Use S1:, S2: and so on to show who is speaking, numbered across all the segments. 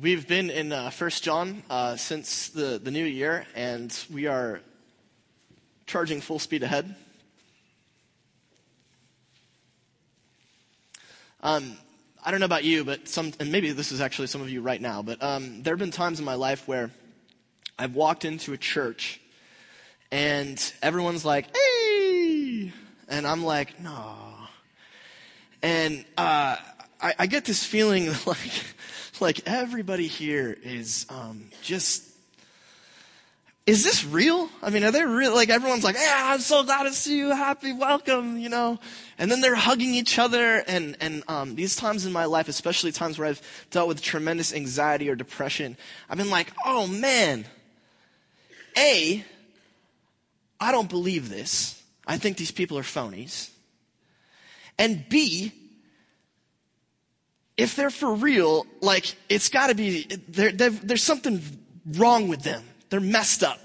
S1: We've been in uh, 1 John uh, since the, the new year, and we are charging full speed ahead. Um, I don't know about you, but some, and maybe this is actually some of you right now, but um, there have been times in my life where I've walked into a church and everyone's like, hey! And I'm like, no. And uh, I, I get this feeling like, like everybody here is um, just is this real? I mean, are they real? Like everyone's like, yeah, I'm so glad to see you. Happy welcome, you know? And then they're hugging each other. And, and, um, these times in my life, especially times where I've dealt with tremendous anxiety or depression, I've been like, oh man, A, I don't believe this. I think these people are phonies. And B, if they're for real, like, it's gotta be, there's something wrong with them. They're messed up.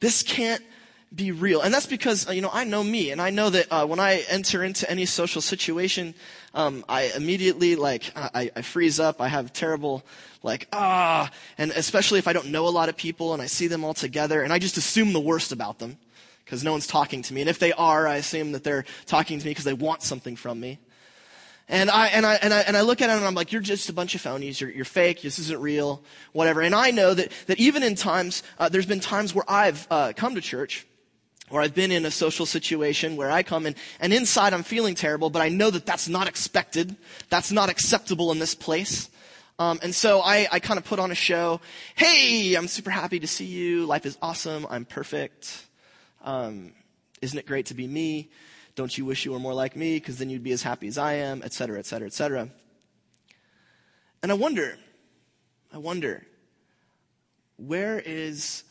S1: This can't be real. And that's because, uh, you know, I know me, and I know that uh, when I enter into any social situation, um, I immediately, like, I, I freeze up. I have terrible, like, ah, and especially if I don't know a lot of people and I see them all together, and I just assume the worst about them because no one's talking to me. And if they are, I assume that they're talking to me because they want something from me. And I, and I, and I, and I look at it and I'm like, you're just a bunch of phonies. You're, you're fake. This isn't real. Whatever. And I know that, that even in times, uh, there's been times where I've uh, come to church or I've been in a social situation where I come in and inside I'm feeling terrible, but I know that that's not expected. That's not acceptable in this place. Um, and so I, I kind of put on a show. Hey, I'm super happy to see you. Life is awesome. I'm perfect. Um, isn't it great to be me? Don't you wish you were more like me? Because then you'd be as happy as I am, et cetera, et cetera, et cetera. And I wonder, I wonder, where is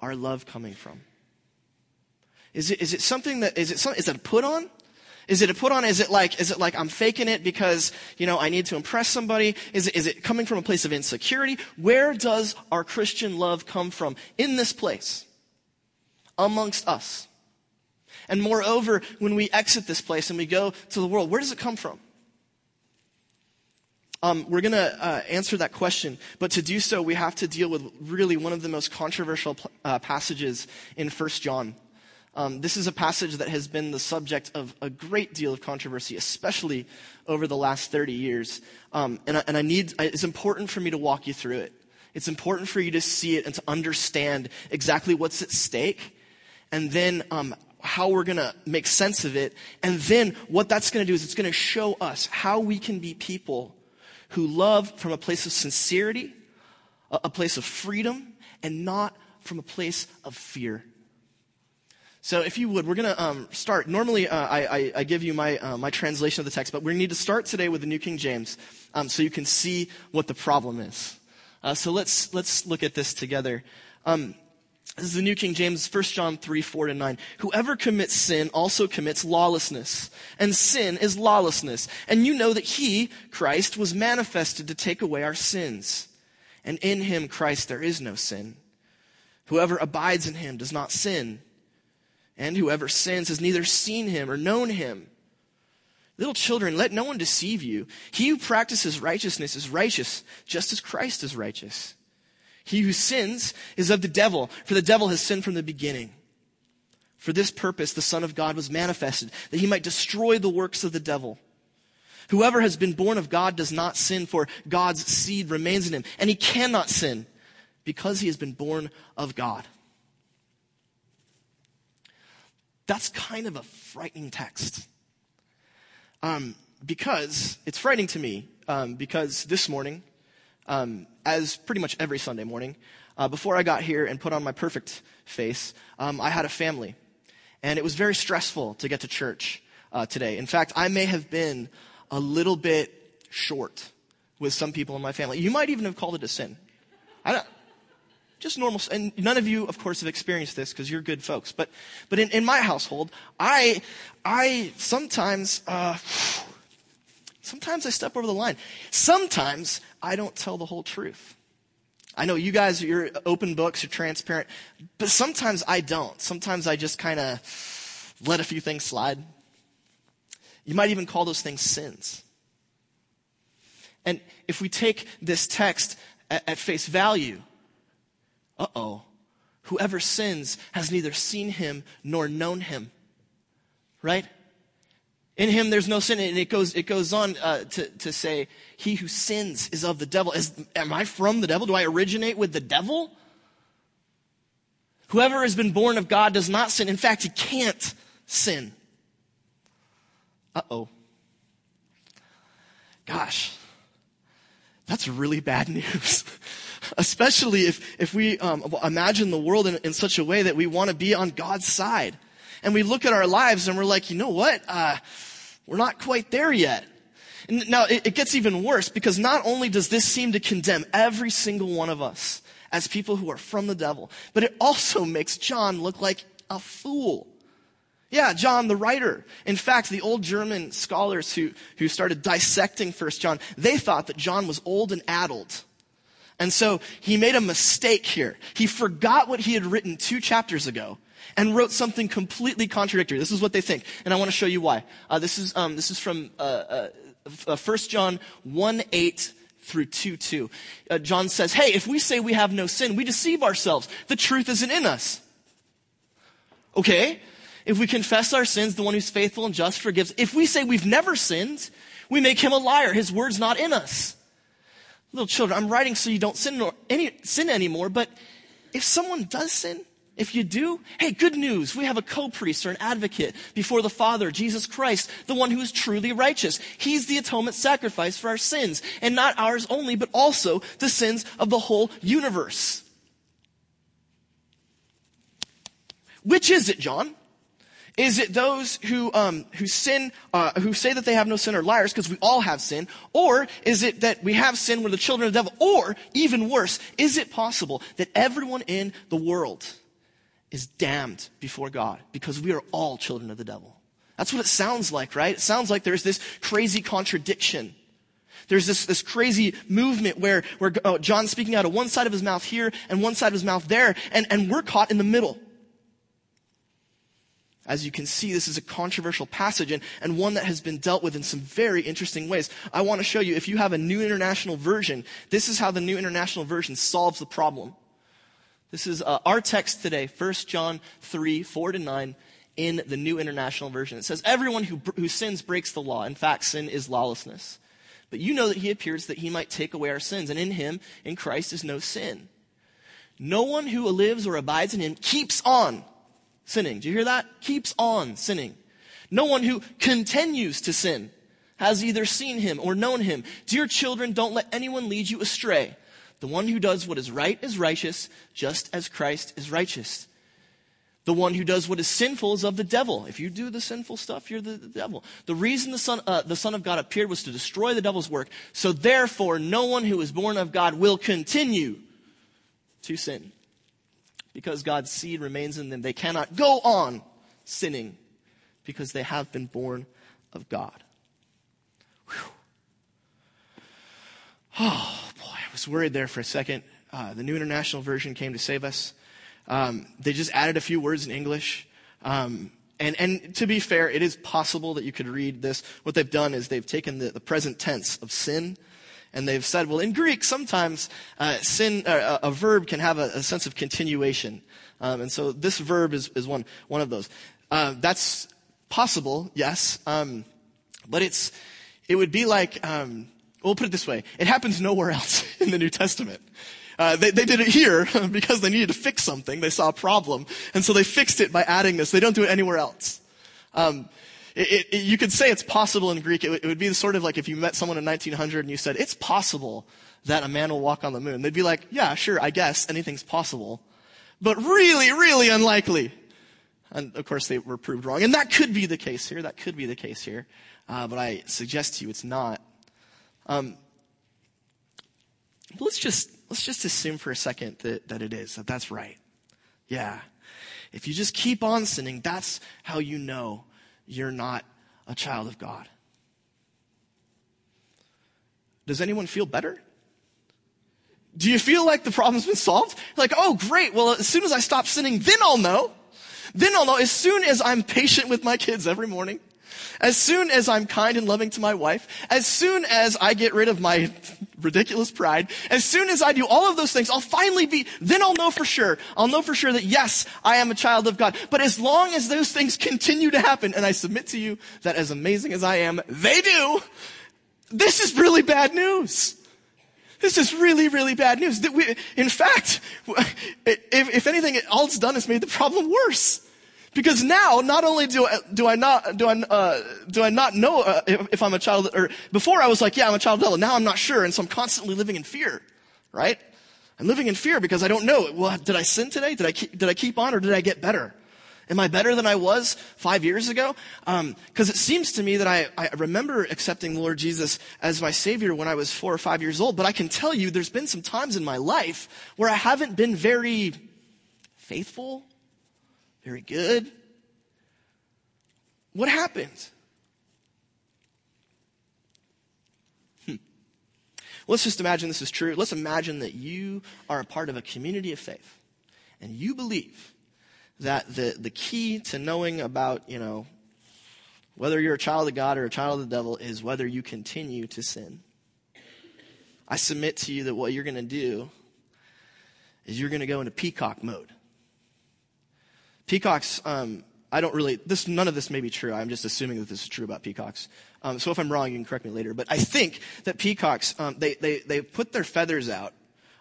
S1: our love coming from? Is it, is it something that, is it, some, is it a put on? Is it a put on? Is it like, is it like I'm faking it because, you know, I need to impress somebody? Is it, is it coming from a place of insecurity? Where does our Christian love come from? In this place. Amongst us. And moreover, when we exit this place and we go to the world, where does it come from? Um, we're going to uh, answer that question, but to do so, we have to deal with really one of the most controversial uh, passages in 1 John. Um, this is a passage that has been the subject of a great deal of controversy, especially over the last 30 years. Um, and, I, and I need, it's important for me to walk you through it. It's important for you to see it and to understand exactly what's at stake. And then um, how we're going to make sense of it. And then what that's going to do is it's going to show us how we can be people who love from a place of sincerity, a, place of freedom, and not from a place of fear. So, if you would, we're going to um, start. Normally, uh, I, I, I, give you my, uh, my translation of the text, but we need to start today with the New King James um, so you can see what the problem is. Uh, so, let's, let's look at this together. Um, this is the New King James, 1 John 3, 4 to 9. Whoever commits sin also commits lawlessness. And sin is lawlessness. And you know that he, Christ, was manifested to take away our sins. And in him, Christ, there is no sin. Whoever abides in him does not sin. And whoever sins has neither seen him or known him. Little children, let no one deceive you. He who practices righteousness is righteous, just as Christ is righteous. He who sins is of the devil, for the devil has sinned from the beginning. For this purpose, the Son of God was manifested, that he might destroy the works of the devil. Whoever has been born of God does not sin, for God's seed remains in him, and he cannot sin because he has been born of God. That's kind of a frightening text. Um, because it's frightening to me, um, because this morning, um, as pretty much every Sunday morning, uh, before I got here and put on my perfect face, um, I had a family. And it was very stressful to get to church uh, today. In fact, I may have been a little bit short with some people in my family. You might even have called it a sin. I don't, just normal. And none of you, of course, have experienced this because you're good folks. But, but in, in my household, I, I sometimes, uh, Sometimes I step over the line. Sometimes I don't tell the whole truth. I know you guys, you're open books, you're transparent, but sometimes I don't. Sometimes I just kind of let a few things slide. You might even call those things sins. And if we take this text at, at face value, uh oh, whoever sins has neither seen him nor known him. Right? In him there's no sin. And it goes, it goes on uh, to, to say, he who sins is of the devil. Is, am I from the devil? Do I originate with the devil? Whoever has been born of God does not sin. In fact, he can't sin. Uh oh. Gosh, that's really bad news. Especially if, if we um, imagine the world in, in such a way that we want to be on God's side. And we look at our lives and we're like, you know what? Uh, we're not quite there yet. And now, it, it gets even worse because not only does this seem to condemn every single one of us as people who are from the devil, but it also makes John look like a fool. Yeah, John the writer. In fact, the old German scholars who, who started dissecting First John, they thought that John was old and addled. And so he made a mistake here. He forgot what he had written two chapters ago and wrote something completely contradictory. This is what they think, and I want to show you why. Uh, this is um, this is from uh, uh, 1 uh, John 1 8 through 2 2. Uh, John says, Hey, if we say we have no sin, we deceive ourselves. The truth isn't in us. Okay? If we confess our sins, the one who's faithful and just forgives. If we say we've never sinned, we make him a liar. His word's not in us. Little children, I'm writing so you don't sin, any, sin anymore, but if someone does sin, if you do, hey, good news. We have a co-priest or an advocate before the Father, Jesus Christ, the one who is truly righteous. He's the atonement sacrifice for our sins, and not ours only, but also the sins of the whole universe. Which is it, John? Is it those who, um, who sin, uh, who say that they have no sin are liars because we all have sin? Or is it that we have sin, we're the children of the devil? Or, even worse, is it possible that everyone in the world is damned before God because we are all children of the devil. That's what it sounds like, right? It sounds like there's this crazy contradiction. There's this, this crazy movement where, where oh, John's speaking out of one side of his mouth here and one side of his mouth there, and, and we're caught in the middle. As you can see, this is a controversial passage and, and one that has been dealt with in some very interesting ways. I want to show you, if you have a New International Version, this is how the New International Version solves the problem. This is uh, our text today, 1 John 3, 4 to 9, in the New International Version. It says, Everyone who, who sins breaks the law. In fact, sin is lawlessness. But you know that he appears that he might take away our sins, and in him, in Christ, is no sin. No one who lives or abides in him keeps on sinning. Do you hear that? Keeps on sinning. No one who continues to sin has either seen him or known him. Dear children, don't let anyone lead you astray. The one who does what is right is righteous, just as Christ is righteous. The one who does what is sinful is of the devil. If you do the sinful stuff, you're the, the devil. The reason the son, uh, the son of God appeared was to destroy the devil's work. So therefore, no one who is born of God will continue to sin. Because God's seed remains in them. They cannot go on sinning because they have been born of God. Oh, boy, I was worried there for a second. Uh, the New International Version came to save us. Um, they just added a few words in English. Um, and, and to be fair, it is possible that you could read this. What they've done is they've taken the, the present tense of sin and they've said, well, in Greek, sometimes uh, sin, uh, a verb can have a, a sense of continuation. Um, and so this verb is, is one, one of those. Uh, that's possible, yes. Um, but it's, it would be like, um, We'll put it this way. It happens nowhere else in the New Testament. Uh, they, they, did it here because they needed to fix something. They saw a problem. And so they fixed it by adding this. They don't do it anywhere else. Um, it, it, you could say it's possible in Greek. It, it would be sort of like if you met someone in 1900 and you said, it's possible that a man will walk on the moon. They'd be like, yeah, sure, I guess anything's possible. But really, really unlikely. And of course they were proved wrong. And that could be the case here. That could be the case here. Uh, but I suggest to you it's not. Um, let's just let's just assume for a second that, that it is that that's right. Yeah, if you just keep on sinning, that's how you know you're not a child of God. Does anyone feel better? Do you feel like the problem's been solved? Like, oh, great. Well, as soon as I stop sinning, then I'll know. Then I'll know. As soon as I'm patient with my kids every morning, As soon as I'm kind and loving to my wife, as soon as I get rid of my ridiculous pride, as soon as I do all of those things, I'll finally be, then I'll know for sure. I'll know for sure that yes, I am a child of God. But as long as those things continue to happen, and I submit to you that as amazing as I am, they do, this is really bad news. This is really, really bad news. In fact, if, if anything, all it's done is made the problem worse. Because now, not only do I, do I not, do I, uh, do I not know uh, if, if, I'm a child, or before I was like, yeah, I'm a child of. Now I'm not sure. And so I'm constantly living in fear, right? I'm living in fear because I don't know. Well, did I sin today? Did I keep, did I keep on or did I get better? Am I better than I was five years ago? Because um, it seems to me that I, I remember accepting the Lord Jesus as my Savior when I was four or five years old. But I can tell you there's been some times in my life where I haven't been very faithful, very good. What happened? Hmm. Let's just imagine this is true. Let's imagine that you are a part of a community of faith and you believe that the, the key to knowing about, you know, whether you're a child of God or a child of the devil is whether you continue to sin. I submit to you that what you're going to do is you're going to go into peacock mode. Peacocks, um, I don't really, this, none of this may be true. I'm just assuming that this is true about peacocks. Um, so if I'm wrong, you can correct me later. But I think that peacocks, um, they, they, they put their feathers out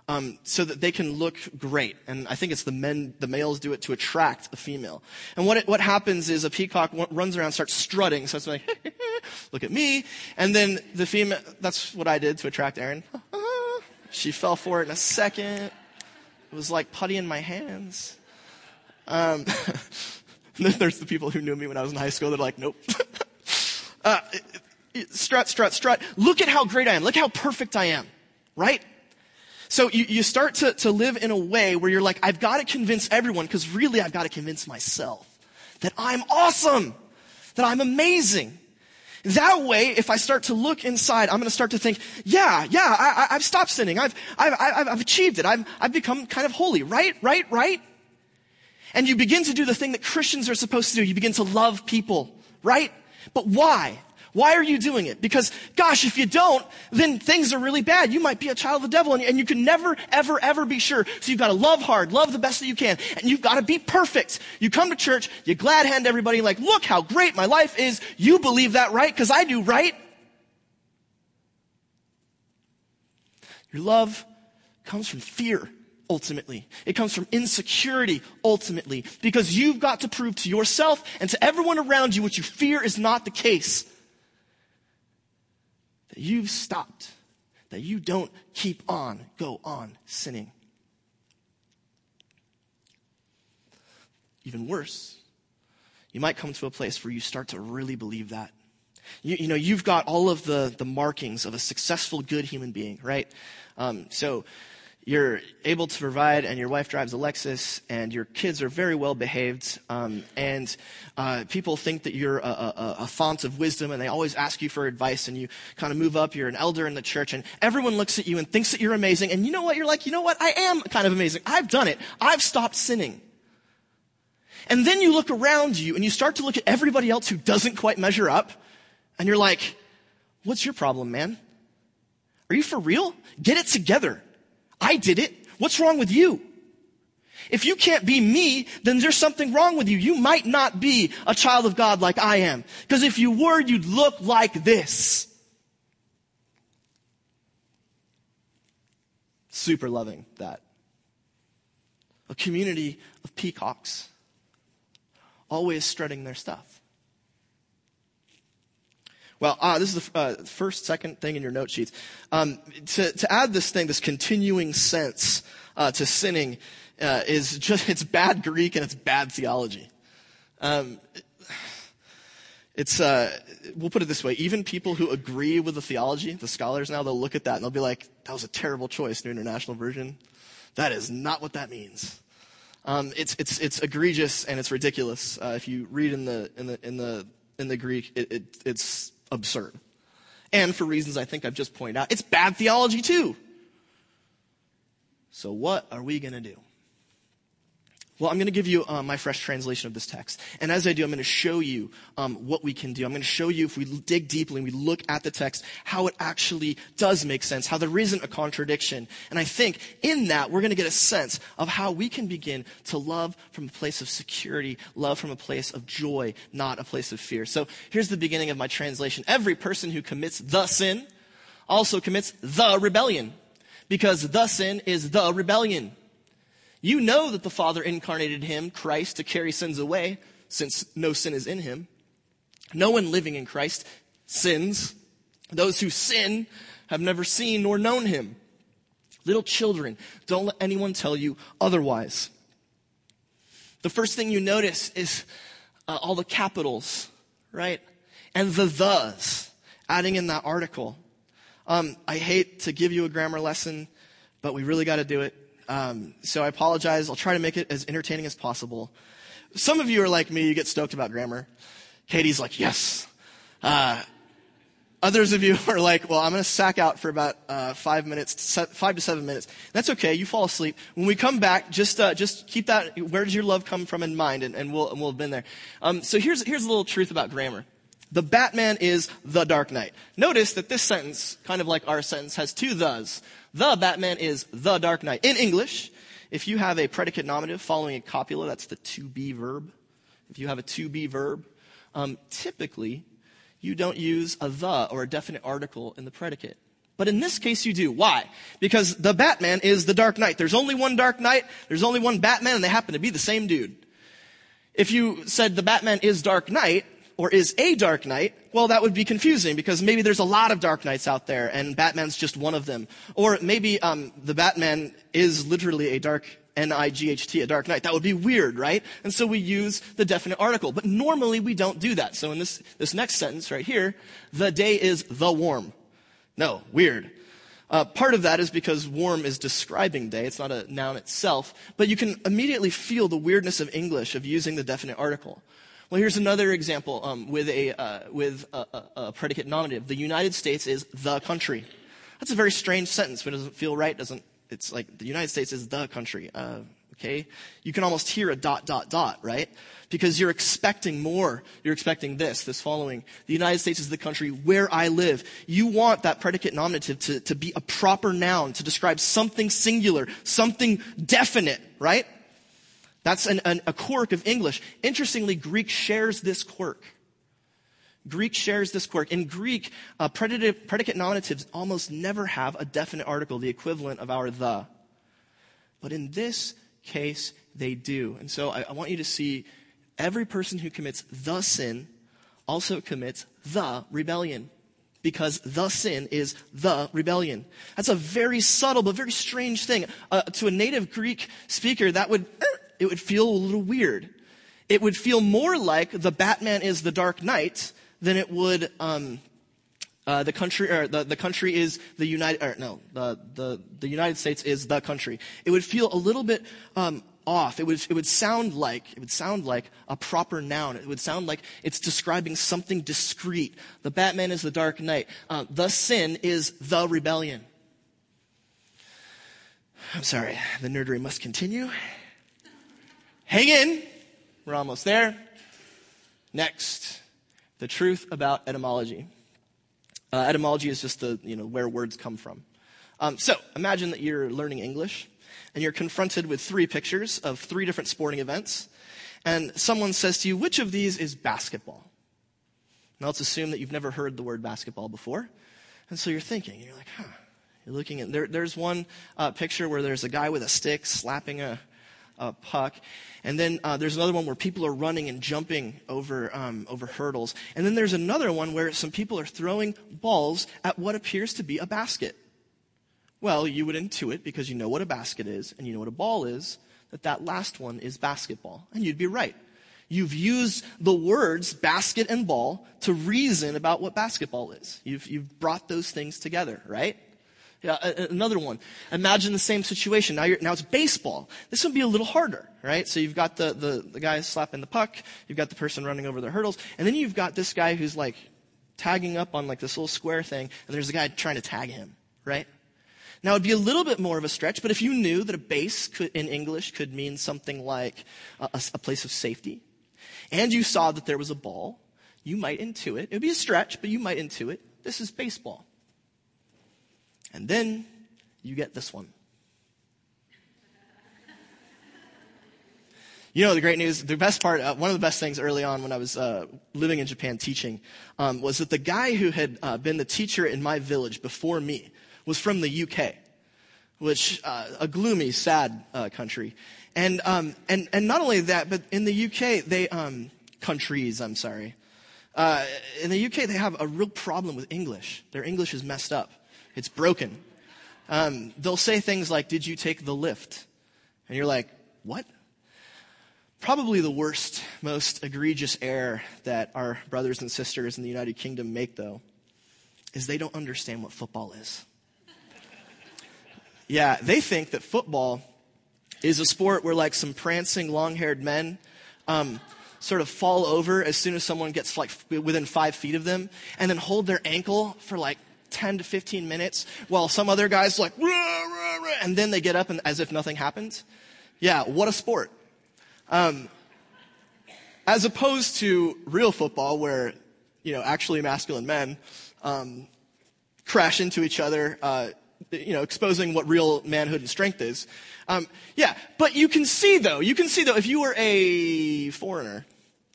S1: um, so that they can look great. And I think it's the men, the males do it to attract a female. And what, it, what happens is a peacock runs around, starts strutting. So it's like, look at me. And then the female, that's what I did to attract Aaron. she fell for it in a second. It was like putty in my hands. Um, there's the people who knew me when I was in high school. They're like, nope. uh, strut, strut, strut. Look at how great I am. Look how perfect I am. Right? So you, you start to, to live in a way where you're like, I've got to convince everyone, because really I've got to convince myself that I'm awesome, that I'm amazing. That way, if I start to look inside, I'm going to start to think, yeah, yeah, I, have stopped sinning. I've, I've, I've, I've achieved it. I've, I've become kind of holy. Right, right, right? And you begin to do the thing that Christians are supposed to do. You begin to love people. Right? But why? Why are you doing it? Because, gosh, if you don't, then things are really bad. You might be a child of the devil and, and you can never, ever, ever be sure. So you've got to love hard, love the best that you can, and you've got to be perfect. You come to church, you glad hand everybody like, look how great my life is. You believe that, right? Because I do, right? Your love comes from fear ultimately. It comes from insecurity ultimately because you've got to prove to yourself and to everyone around you what you fear is not the case that you've stopped, that you don't keep on, go on sinning. Even worse, you might come to a place where you start to really believe that. You, you know, you've got all of the, the markings of a successful, good human being, right? Um, so you're able to provide and your wife drives a Lexus and your kids are very well behaved um, and uh, people think that you're a, a, a, font of wisdom and they always ask you for advice and you kind of move up. You're an elder in the church and everyone looks at you and thinks that you're amazing and you know what? You're like you know what? I am kind of amazing. I've done it. I've stopped sinning. And then you look around you and you start to look at everybody else who doesn't quite measure up and you're like what's your problem man? Are you for real? Get it together I did it. What's wrong with you? If you can't be me, then there's something wrong with you. You might not be a child of God like I am. Because if you were, you'd look like this. Super loving that. A community of peacocks, always strutting their stuff. Well, uh, this is the uh, first, second thing in your note sheets. Um, to, to add this thing, this continuing sense uh, to sinning, uh, is just, it's bad Greek and it's bad theology. Um, it's, uh, we'll put it this way. Even people who agree with the theology, the scholars now, they'll look at that and they'll be like, that was a terrible choice, New International Version. That is not what that means. Um, it's, it's, it's egregious and it's ridiculous. Uh, if you read in the, in the, in the, in the Greek, it, it, it's absurd. And for reasons I think I've just pointed out, it's bad theology too. So what are we going to do? Well, I'm going to give you uh, my fresh translation of this text. And as I do, I'm going to show you um, what we can do. I'm going to show you, if we dig deeply and we look at the text, how it actually does make sense, how there isn't a contradiction. And I think in that, we're going to get a sense of how we can begin to love from a place of security, love from a place of joy, not a place of fear. So here's the beginning of my translation. Every person who commits the sin also commits the rebellion, because the sin is the rebellion. You know that the Father incarnated him, Christ, to carry sins away, since no sin is in him. No one living in Christ sins. Those who sin have never seen nor known him. Little children, don't let anyone tell you otherwise. The first thing you notice is uh, all the capitals, right? And the thes, adding in that article. Um, I hate to give you a grammar lesson, but we really got to do it. Um, so I apologize. I'll try to make it as entertaining as possible. Some of you are like me, you get stoked about grammar. Katie's like, yes. Uh, others of you are like, well, I'm going to sack out for about uh, five minutes, five to seven minutes. That's okay. You fall asleep. When we come back, just uh, just keep that. Where does your love come from in mind, and, and we'll and we'll have been there. Um, so here's here's a little truth about grammar. The Batman is the Dark Knight. Notice that this sentence, kind of like our sentence, has two thes. The Batman is the Dark Knight. In English, if you have a predicate nominative following a copula, that's the to be verb. If you have a to be verb, um, typically you don't use a the or a definite article in the predicate. But in this case, you do. Why? Because the Batman is the Dark Knight. There's only one Dark Knight, there's only one Batman, and they happen to be the same dude. If you said the Batman is Dark Knight, or is a Dark Knight, well, that would be confusing because maybe there's a lot of Dark Knights out there and Batman's just one of them. Or maybe um, the Batman is literally a Dark N-I-G-H-T, a Dark Knight. That would be weird, right? And so we use the definite article. But normally we don't do that. So in this, this next sentence right here, the day is the warm. No, weird. Uh, part of that is because warm is describing day. It's not a noun itself. But you can immediately feel the weirdness of English of using the definite article. Well, here's another example um, with, a, uh, with a, a, a, predicate nominative. The United States is the country. That's a very strange sentence. But it doesn't feel right. Doesn't it's like the United States is the country. Uh, okay, you can almost hear a dot dot dot, right? Because you're expecting more. You're expecting this, this following. The United States is the country where I live. You want that predicate nominative to, to be a proper noun, to describe something singular, something definite, right? That's an, an, a quirk of English. Interestingly, Greek shares this quirk. Greek shares this quirk. In Greek, uh, predicate, predicate nominatives almost never have a definite article, the equivalent of our the. But in this case, they do. And so I, I want you to see every person who commits the sin also commits the rebellion because the sin is the rebellion. That's a very subtle but very strange thing. Uh, to a native Greek speaker, that would it would feel a little weird. It would feel more like the Batman is the Dark Knight than it would um, uh, the country or the, the country is the United or no the, the the United States is the country. It would feel a little bit um, off. It would it would sound like it would sound like a proper noun. It would sound like it's describing something discrete. The Batman is the Dark Knight. Uh, the sin is the rebellion. I'm sorry. The nerdery must continue. Hang in. We're almost there. Next, the truth about etymology. Uh, etymology is just the, you know, where words come from. Um, so imagine that you're learning English and you're confronted with three pictures of three different sporting events. And someone says to you, which of these is basketball? Now let's assume that you've never heard the word basketball before. And so you're thinking, you're like, huh. You're looking at, there, there's one uh, picture where there's a guy with a stick slapping a, a puck. And then uh, there's another one where people are running and jumping over, um, over hurdles. And then there's another one where some people are throwing balls at what appears to be a basket. Well, you would intuit, because you know what a basket is and you know what a ball is, that that last one is basketball. And you'd be right. You've used the words basket and ball to reason about what basketball is. You've, you've brought those things together, right? Yeah, another one. Imagine the same situation. Now, now it's baseball. This would be a little harder, right? So you've got the, the, the guy slapping the puck, you've got the person running over the hurdles, and then you've got this guy who's like tagging up on like this little square thing, and there's a guy trying to tag him, right? Now, it'd be a little bit more of a stretch, but if you knew that a base could, in English could mean something like a, a place of safety, and you saw that there was a ball, you might intuit, it would be a stretch, but you might intuit, this is baseball. And then you get this one. You know, the great news, the best part, uh, one of the best things early on when I was uh, living in Japan teaching um, was that the guy who had uh, been the teacher in my village before me was from the UK, which, uh, a gloomy, sad uh, country. And, um, and, and not only that, but in the UK, they, um, countries, I'm sorry. Uh, in the UK, they have a real problem with English. Their English is messed up. It's broken. Um, they'll say things like, Did you take the lift? And you're like, What? Probably the worst, most egregious error that our brothers and sisters in the United Kingdom make, though, is they don't understand what football is. Yeah, they think that football is a sport where, like, some prancing, long haired men um, sort of fall over as soon as someone gets, like, within five feet of them and then hold their ankle for, like, 10 to 15 minutes while some other guy's like, rah, rah, rah, and then they get up and, as if nothing happened. Yeah, what a sport. Um, as opposed to real football, where you know actually masculine men um, crash into each other, uh, you know, exposing what real manhood and strength is. Um, yeah, but you can see though, you can see though, if you were a foreigner,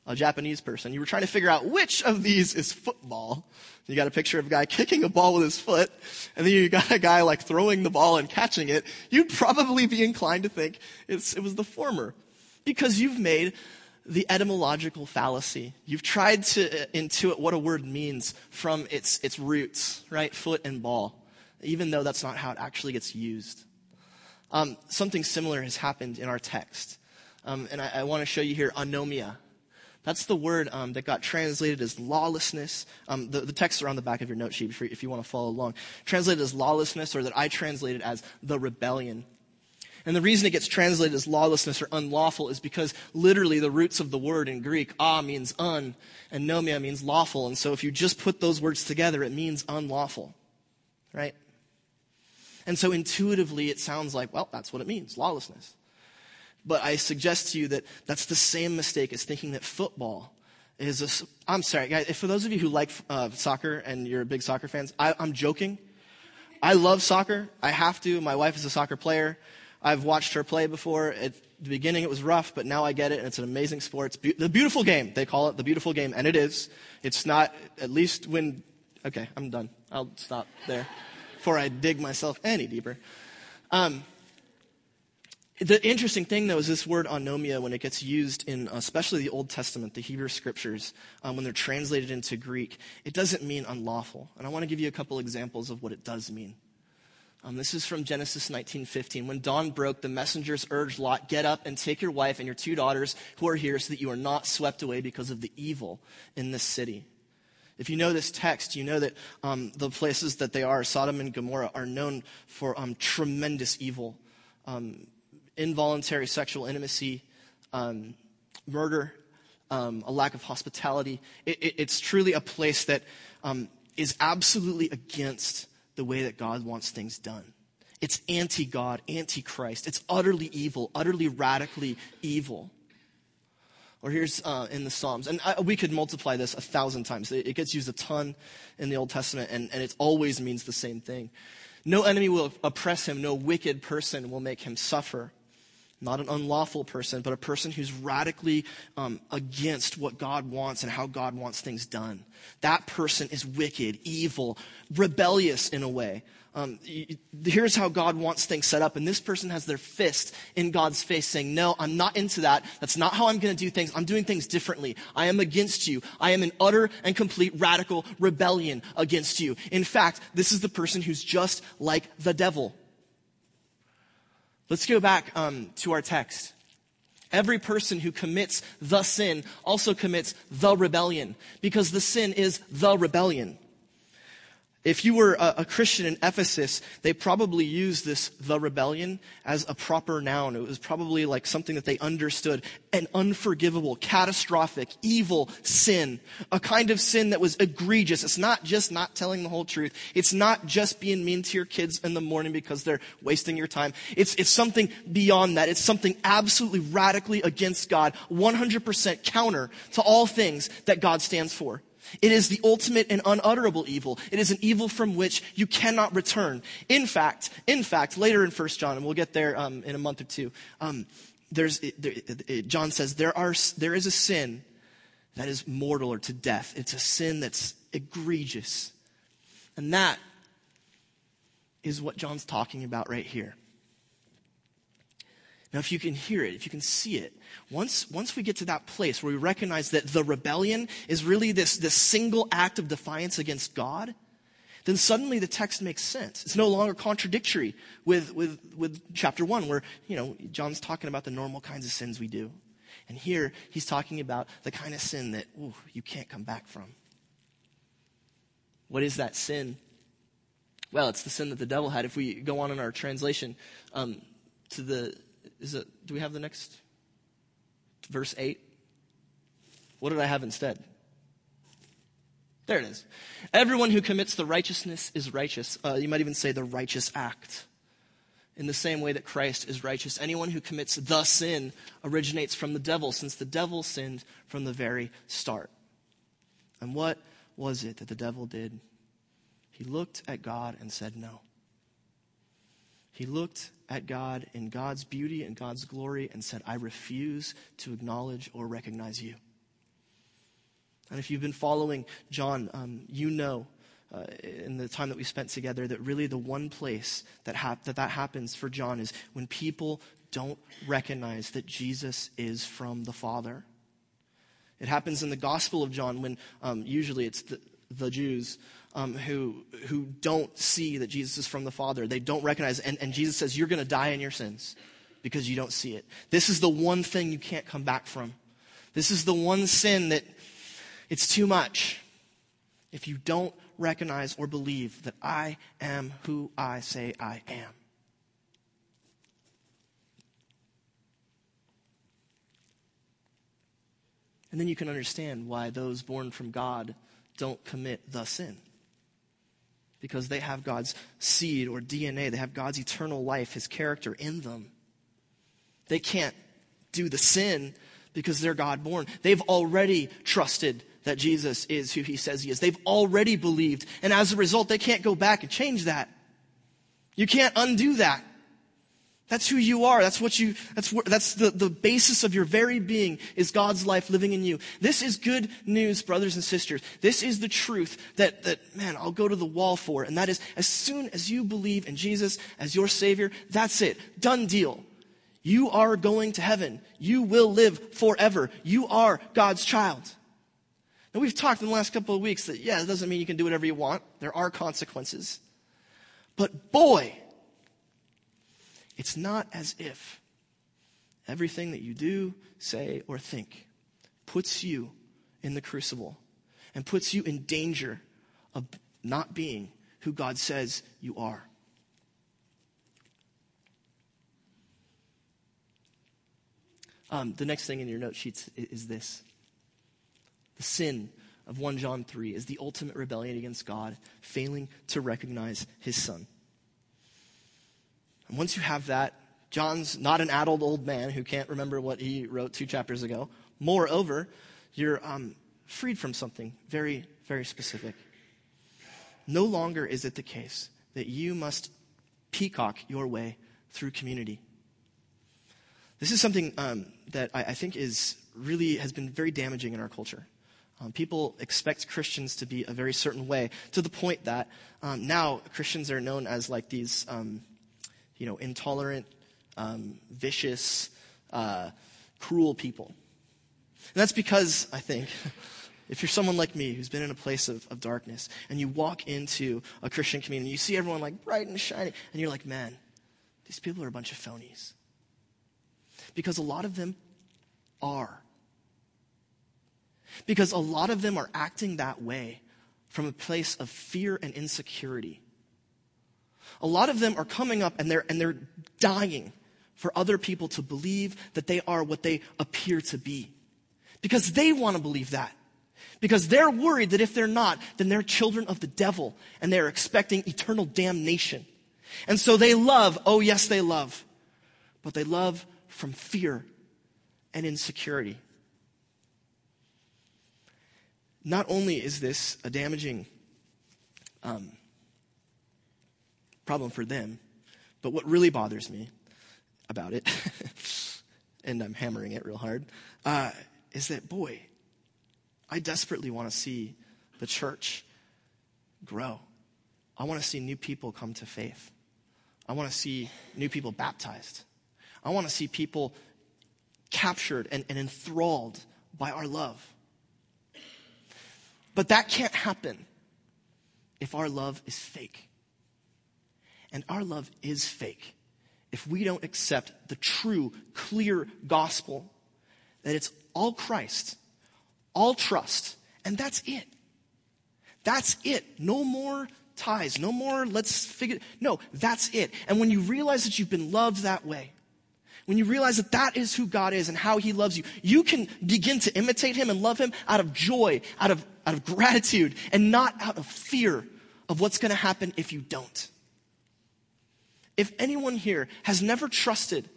S1: a Japanese person, you were trying to figure out which of these is football. You got a picture of a guy kicking a ball with his foot, and then you got a guy like throwing the ball and catching it. You'd probably be inclined to think it was the former because you've made the etymological fallacy. You've tried to uh, intuit what a word means from its, its roots, right? Foot and ball, even though that's not how it actually gets used. Um, something similar has happened in our text. Um, and I, I want to show you here anomia. That's the word um, that got translated as lawlessness. Um, the, the, texts are on the back of your note sheet if you, if you want to follow along. Translated as lawlessness, or that I translated as the rebellion. And the reason it gets translated as lawlessness or unlawful is because literally the roots of the word in Greek, ah means un, and nomia means lawful. And so if you just put those words together, it means unlawful. Right? And so intuitively it sounds like, well, that's what it means, lawlessness. But I suggest to you that that's the same mistake as thinking that football is a. I'm sorry, guys, for those of you who like uh, soccer and you're big soccer fans, I, I'm joking. I love soccer. I have to. My wife is a soccer player. I've watched her play before. At the beginning, it was rough, but now I get it, and it's an amazing sport. It's be- the beautiful game. They call it the beautiful game, and it is. It's not, at least when. Okay, I'm done. I'll stop there before I dig myself any deeper. Um, the interesting thing, though, is this word anomia, when it gets used in especially the Old Testament, the Hebrew scriptures, um, when they're translated into Greek, it doesn't mean unlawful. And I want to give you a couple examples of what it does mean. Um, this is from Genesis 19:15. When dawn broke, the messengers urged Lot, "Get up and take your wife and your two daughters who are here, so that you are not swept away because of the evil in this city." If you know this text, you know that um, the places that they are, Sodom and Gomorrah, are known for um, tremendous evil, um, involuntary sexual intimacy, um, murder, um, a lack of hospitality. It, it, it's truly a place that um, is absolutely against the way that God wants things done. It's anti God, anti Christ. It's utterly evil, utterly radically evil. Or here's uh, in the Psalms, and I, we could multiply this a thousand times. It, it, gets used a ton in the Old Testament, and, and it always means the same thing. No enemy will oppress him, no wicked person will make him suffer not an unlawful person, but a person who's radically um, against what God wants and how God wants things done. That person is wicked, evil, rebellious in a way. Um, here's how God wants things set up, and this person has their fist in God's face saying, No, I'm not into that. That's not how I'm going to do things. I'm doing things differently. I am against you. I am in utter and complete radical rebellion against you. In fact, this is the person who's just like the devil. Let's go back um, to our text. Every person who commits the sin also commits the rebellion because the sin is the rebellion. If you were a, a, Christian in Ephesus, they probably used this, the rebellion, as a proper noun. It was probably like something that they understood. An unforgivable, catastrophic, evil sin. A kind of sin that was egregious. It's not just not telling the whole truth. It's not just being mean to your kids in the morning because they're wasting your time. It's, it's something beyond that. It's something absolutely radically against God. 100% counter to all things that God stands for. It is the ultimate and unutterable evil. It is an evil from which you cannot return. In fact, in fact, later in 1 John, and we'll get there um, in a month or two, um, there's, it, it, John says there, are, there is a sin that is mortal or to death. It's a sin that's egregious. And that is what John's talking about right here. Now, if you can hear it, if you can see it, once, once we get to that place where we recognize that the rebellion is really this, this single act of defiance against God, then suddenly the text makes sense. It's no longer contradictory with, with, with chapter one, where, you know, John's talking about the normal kinds of sins we do. And here, he's talking about the kind of sin that ooh, you can't come back from. What is that sin? Well, it's the sin that the devil had. If we go on in our translation um, to the is it, do we have the next verse 8? What did I have instead? There it is. Everyone who commits the righteousness is righteous. Uh, you might even say the righteous act. In the same way that Christ is righteous, anyone who commits the sin originates from the devil, since the devil sinned from the very start. And what was it that the devil did? He looked at God and said, No. He looked at God in God's beauty and God's glory and said, I refuse to acknowledge or recognize you. And if you've been following John, um, you know uh, in the time that we spent together that really the one place that, hap- that that happens for John is when people don't recognize that Jesus is from the Father. It happens in the Gospel of John when um, usually it's the, the Jews um, who, who don't see that Jesus is from the Father. They don't recognize. And, and Jesus says, You're going to die in your sins because you don't see it. This is the one thing you can't come back from. This is the one sin that it's too much. If you don't recognize or believe that I am who I say I am. And then you can understand why those born from God don't commit the sin because they have God's seed or DNA. They have God's eternal life, His character in them. They can't do the sin because they're God born. They've already trusted that Jesus is who He says He is. They've already believed. And as a result, they can't go back and change that. You can't undo that. That's who you are. That's what you, that's, that's the, the basis of your very being is God's life living in you. This is good news, brothers and sisters. This is the truth that, that, man, I'll go to the wall for. And that is, as soon as you believe in Jesus as your Savior, that's it. Done deal. You are going to heaven. You will live forever. You are God's child. Now, we've talked in the last couple of weeks that, yeah, it doesn't mean you can do whatever you want. There are consequences. But boy, it's not as if everything that you do, say, or think puts you in the crucible and puts you in danger of not being who God says you are. Um, the next thing in your note sheets is this the sin of 1 John 3 is the ultimate rebellion against God, failing to recognize his son. And once you have that, John's not an adult old man who can't remember what he wrote two chapters ago. Moreover, you're um, freed from something very, very specific. No longer is it the case that you must peacock your way through community. This is something um, that I, I, think is really has been very damaging in our culture. Um, people expect Christians to be a very certain way to the point that um, now Christians are known as like these um, you know, intolerant, um, vicious, uh, cruel people. And that's because, I think, if you're someone like me who's been in a place of, of darkness and you walk into a Christian community, you see everyone like bright and shiny, and you're like, man, these people are a bunch of phonies. Because a lot of them are. Because a lot of them are acting that way from a place of fear and insecurity. A lot of them are coming up and they're, and they're dying for other people to believe that they are what they appear to be. Because they want to believe that. Because they're worried that if they're not, then they're children of the devil and they're expecting eternal damnation. And so they love, oh yes, they love, but they love from fear and insecurity. Not only is this a damaging um, problem for them, but what really bothers me about it, and I'm hammering it real hard, uh, is that, boy, I desperately want to see the church grow. I want to see new people come to faith. I want to see new people baptized. I want to see people captured and, and enthralled by our love. But that can't happen if our love is fake. And our love is fake if we don't accept the true, clear gospel that it's all Christ, all trust, and that's it. That's it. No more ties. No more let's figure. No, that's it. And when you realize that you've been loved that way, when you realize that that is who God is and how he loves you, you can begin to imitate him and love him out of joy, out of, out of gratitude, and not out of fear of what's going to happen if you don't. If anyone here has never trusted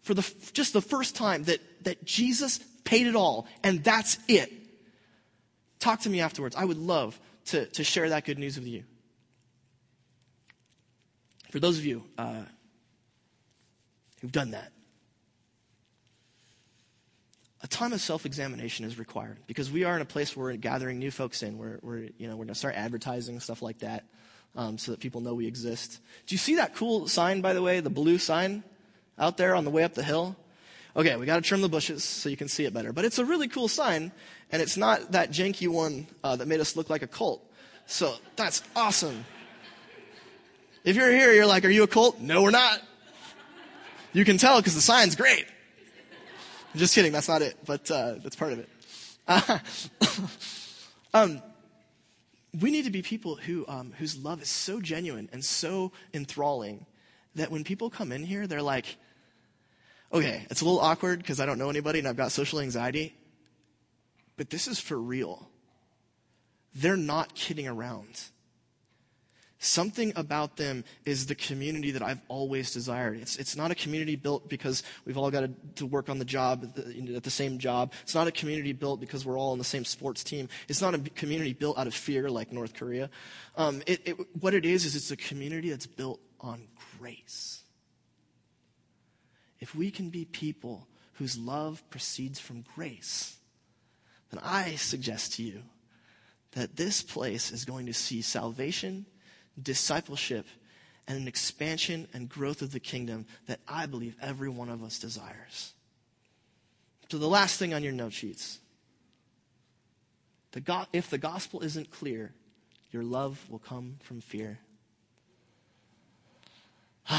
S1: for the, just the first time that, that Jesus paid it all and that's it, talk to me afterwards. I would love to, to share that good news with you. For those of you uh, who've done that, a time of self-examination is required because we are in a place where we're gathering new folks in. We're, we're you know, we're going to start advertising stuff like that um, so that people know we exist. Do you see that cool sign, by the way, the blue sign out there on the way up the hill? Okay, we got to trim the bushes so you can see it better. But it's a really cool sign, and it's not that janky one uh, that made us look like a cult. So that's awesome. If you're here, you're like, are you a cult? No, we're not. You can tell because the sign's great. Just kidding, that's not it, but uh, that's part of it. Um, we need to be people who, um, whose love is so genuine and so enthralling that when people come in here, they're like, okay, it's a little awkward because I don't know anybody and I've got social anxiety, but this is for real. They're not kidding around. Something about them is the community that I've always desired. It's, it's not a community built because we've all got to, to work on the job at the, at the, same job. It's not a community built because we're all on the same sports team. It's not a community built out of fear like North Korea. Um, it, it, what it is, is it's a community that's built on grace. If we can be people whose love proceeds from grace, then I suggest to you that this place is going to see salvation discipleship, and an expansion and growth of the kingdom that I believe every one of us desires. So, the last thing on your note sheets the go- if the gospel isn't clear, your love will come from fear.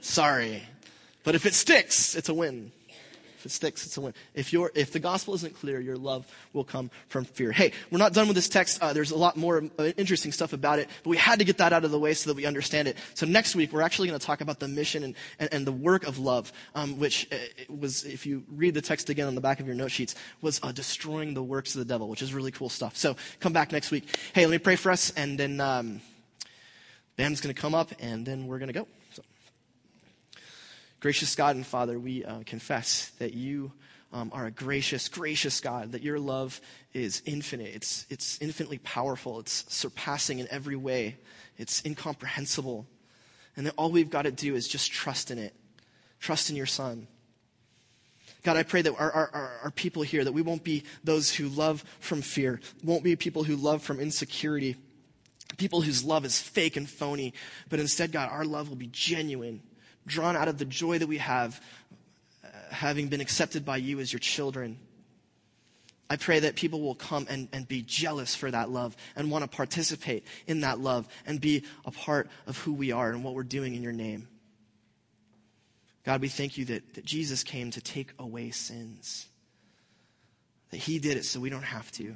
S1: Sorry. But if it sticks, it's a win it sticks, it's a win. If, you if the gospel isn't clear, your love will come from fear. Hey, we're not done with this text. Uh, there's a lot more uh, interesting stuff about it, but we had to get that out of the way so that we understand it. So next week, we're actually going to talk about the mission and, and, and the work of love, um, which uh, was, if you read the text again on the back of your note sheets, was uh, destroying the works of the devil, which is really cool stuff. So come back next week. Hey, let me pray for us, and then um, going to come up, and then we're going to go. Gracious God and Father, we uh, confess that you um, are a gracious, gracious God, that your love is infinite. It's, it's infinitely powerful. It's surpassing in every way. It's incomprehensible. And that all we've got to do is just trust in it. Trust in your Son. God, I pray that our, our, our, people here, that we won't be those who love from fear, won't be people who love from insecurity, people whose love is fake and phony, but instead, God, our love will be genuine drawn out of the joy that we have uh, having been accepted by you as your children. I pray that people will come and, and be jealous for that love and want to participate in that love and be a part of who we are and what we're doing in your name. God, we thank you that, that Jesus came to take away sins, that he did it so we don't have to.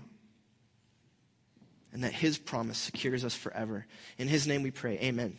S1: and that his promise secures us forever. In his name we pray. Amen.